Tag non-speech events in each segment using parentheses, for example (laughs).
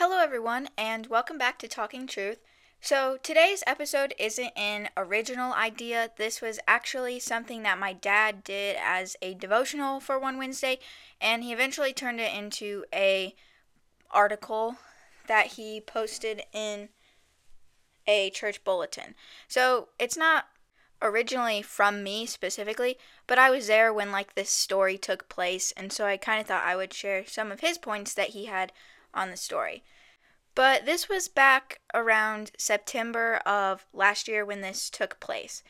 Hello, everyone, and welcome back to Talking Truth. So, today's episode isn't an original idea. This was actually something that my dad did as a devotional for one Wednesday, and he eventually turned it into a article that he posted in a church bulletin. So, it's not originally from me specifically, but I was there when like this story took place, and so I kind of thought I would share some of his points that he had on the story. But this was back around September of last year when this took place.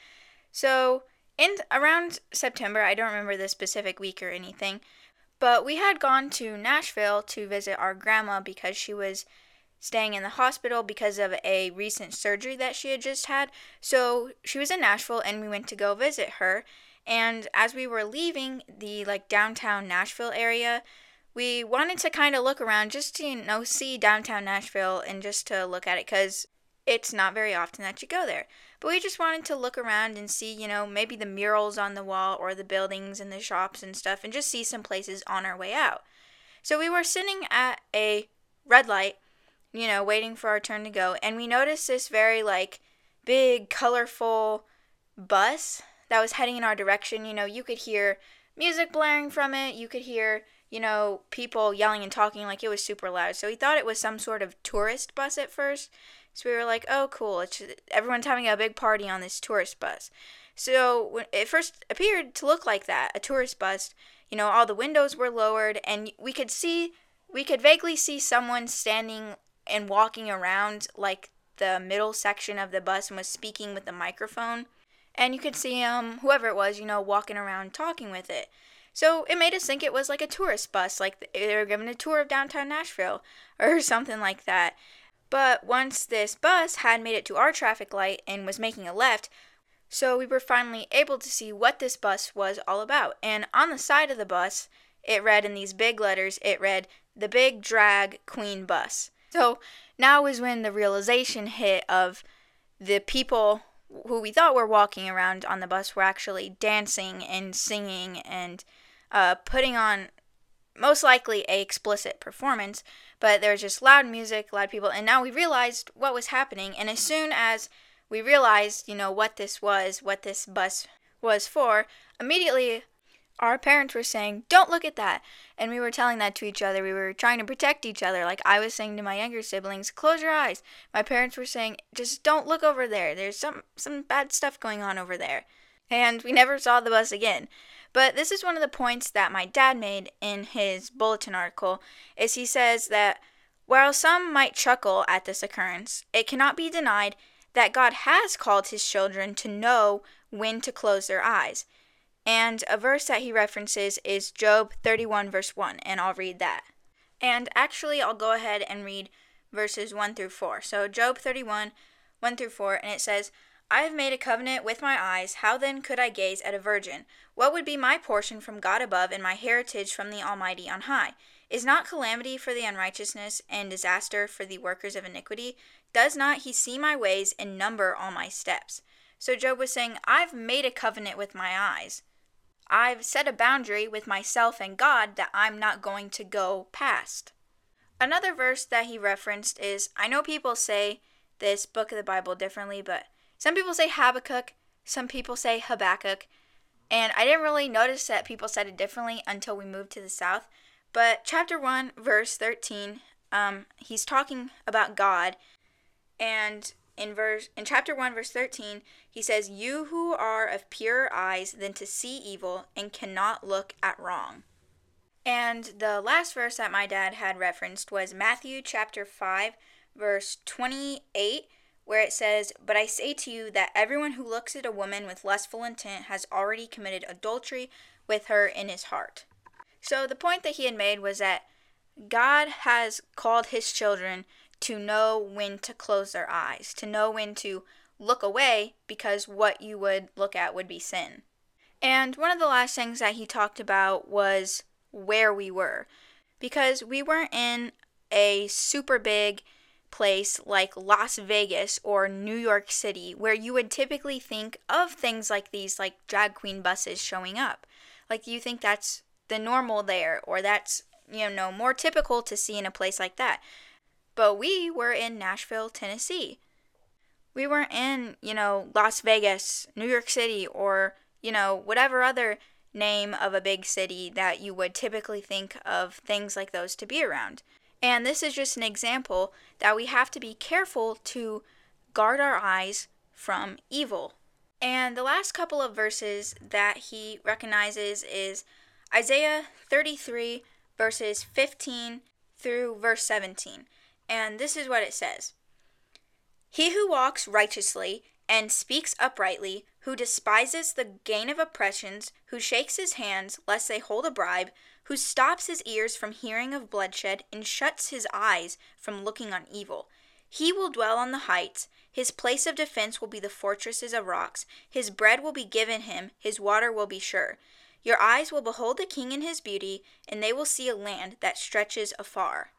So, in around September, I don't remember the specific week or anything, but we had gone to Nashville to visit our grandma because she was staying in the hospital because of a recent surgery that she had just had. So, she was in Nashville and we went to go visit her. And as we were leaving the like downtown Nashville area, we wanted to kind of look around just to, you know, see downtown Nashville and just to look at it because it's not very often that you go there. But we just wanted to look around and see, you know, maybe the murals on the wall or the buildings and the shops and stuff and just see some places on our way out. So we were sitting at a red light, you know, waiting for our turn to go, and we noticed this very, like, big, colorful bus that was heading in our direction. You know, you could hear music blaring from it, you could hear you know, people yelling and talking like it was super loud. So he thought it was some sort of tourist bus at first. So we were like, oh, cool. It's everyone's having a big party on this tourist bus. So when it first appeared to look like that, a tourist bus, you know, all the windows were lowered and we could see, we could vaguely see someone standing and walking around like the middle section of the bus and was speaking with the microphone. And you could see um whoever it was, you know, walking around talking with it. So it made us think it was like a tourist bus, like they were giving a tour of downtown Nashville (laughs) or something like that. But once this bus had made it to our traffic light and was making a left, so we were finally able to see what this bus was all about. And on the side of the bus, it read in these big letters, it read, The Big Drag Queen Bus. So now is when the realization hit of the people who we thought were walking around on the bus were actually dancing and singing and uh, putting on most likely a explicit performance, but there was just loud music, loud people, and now we realized what was happening. And as soon as we realized, you know, what this was, what this bus was for, immediately our parents were saying, Don't look at that. And we were telling that to each other. We were trying to protect each other. Like I was saying to my younger siblings, Close your eyes. My parents were saying, Just don't look over there. There's some, some bad stuff going on over there. And we never saw the bus again. But this is one of the points that my dad made in his bulletin article is he says that while some might chuckle at this occurrence, it cannot be denied that God has called his children to know when to close their eyes. And a verse that he references is Job 31 verse 1, and I'll read that. And actually I'll go ahead and read verses 1 through 4. So Job 31 1 through 4 and it says I have made a covenant with my eyes. How then could I gaze at a virgin? What would be my portion from God above and my heritage from the Almighty on high? Is not calamity for the unrighteousness and disaster for the workers of iniquity? Does not he see my ways and number all my steps? So Job was saying, I've made a covenant with my eyes. I've set a boundary with myself and God that I'm not going to go past. Another verse that he referenced is I know people say this book of the Bible differently, but some people say Habakkuk, some people say Habakkuk, and I didn't really notice that people said it differently until we moved to the South. But chapter 1, verse 13, um, he's talking about God, and in verse in chapter 1 verse 13 he says you who are of purer eyes than to see evil and cannot look at wrong and the last verse that my dad had referenced was matthew chapter 5 verse 28 where it says, But I say to you that everyone who looks at a woman with lustful intent has already committed adultery with her in his heart. So the point that he had made was that God has called his children to know when to close their eyes, to know when to look away because what you would look at would be sin. And one of the last things that he talked about was where we were because we weren't in a super big place like Las Vegas or New York City, where you would typically think of things like these, like drag queen buses showing up. Like you think that's the normal there, or that's, you know, more typical to see in a place like that. But we were in Nashville, Tennessee. We weren't in, you know, Las Vegas, New York City, or, you know, whatever other name of a big city that you would typically think of things like those to be around. And this is just an example that we have to be careful to guard our eyes from evil. And the last couple of verses that he recognizes is Isaiah 33, verses 15 through verse 17. And this is what it says He who walks righteously and speaks uprightly, who despises the gain of oppressions, who shakes his hands lest they hold a bribe, who stops his ears from hearing of bloodshed, and shuts his eyes from looking on evil. He will dwell on the heights. His place of defense will be the fortresses of rocks. His bread will be given him, his water will be sure. Your eyes will behold the king in his beauty, and they will see a land that stretches afar.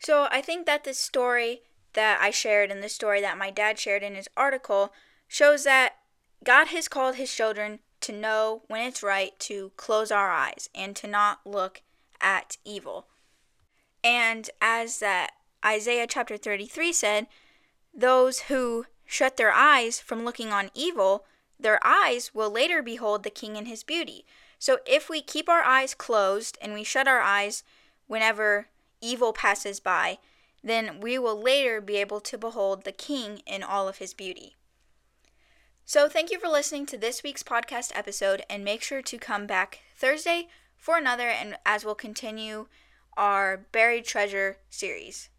So I think that this story that I shared and the story that my dad shared in his article shows that God has called his children to know when it's right to close our eyes and to not look at evil. And as that Isaiah chapter 33 said, those who shut their eyes from looking on evil, their eyes will later behold the king in his beauty. So if we keep our eyes closed and we shut our eyes whenever evil passes by, then we will later be able to behold the king in all of his beauty. So, thank you for listening to this week's podcast episode, and make sure to come back Thursday for another, and as we'll continue our buried treasure series.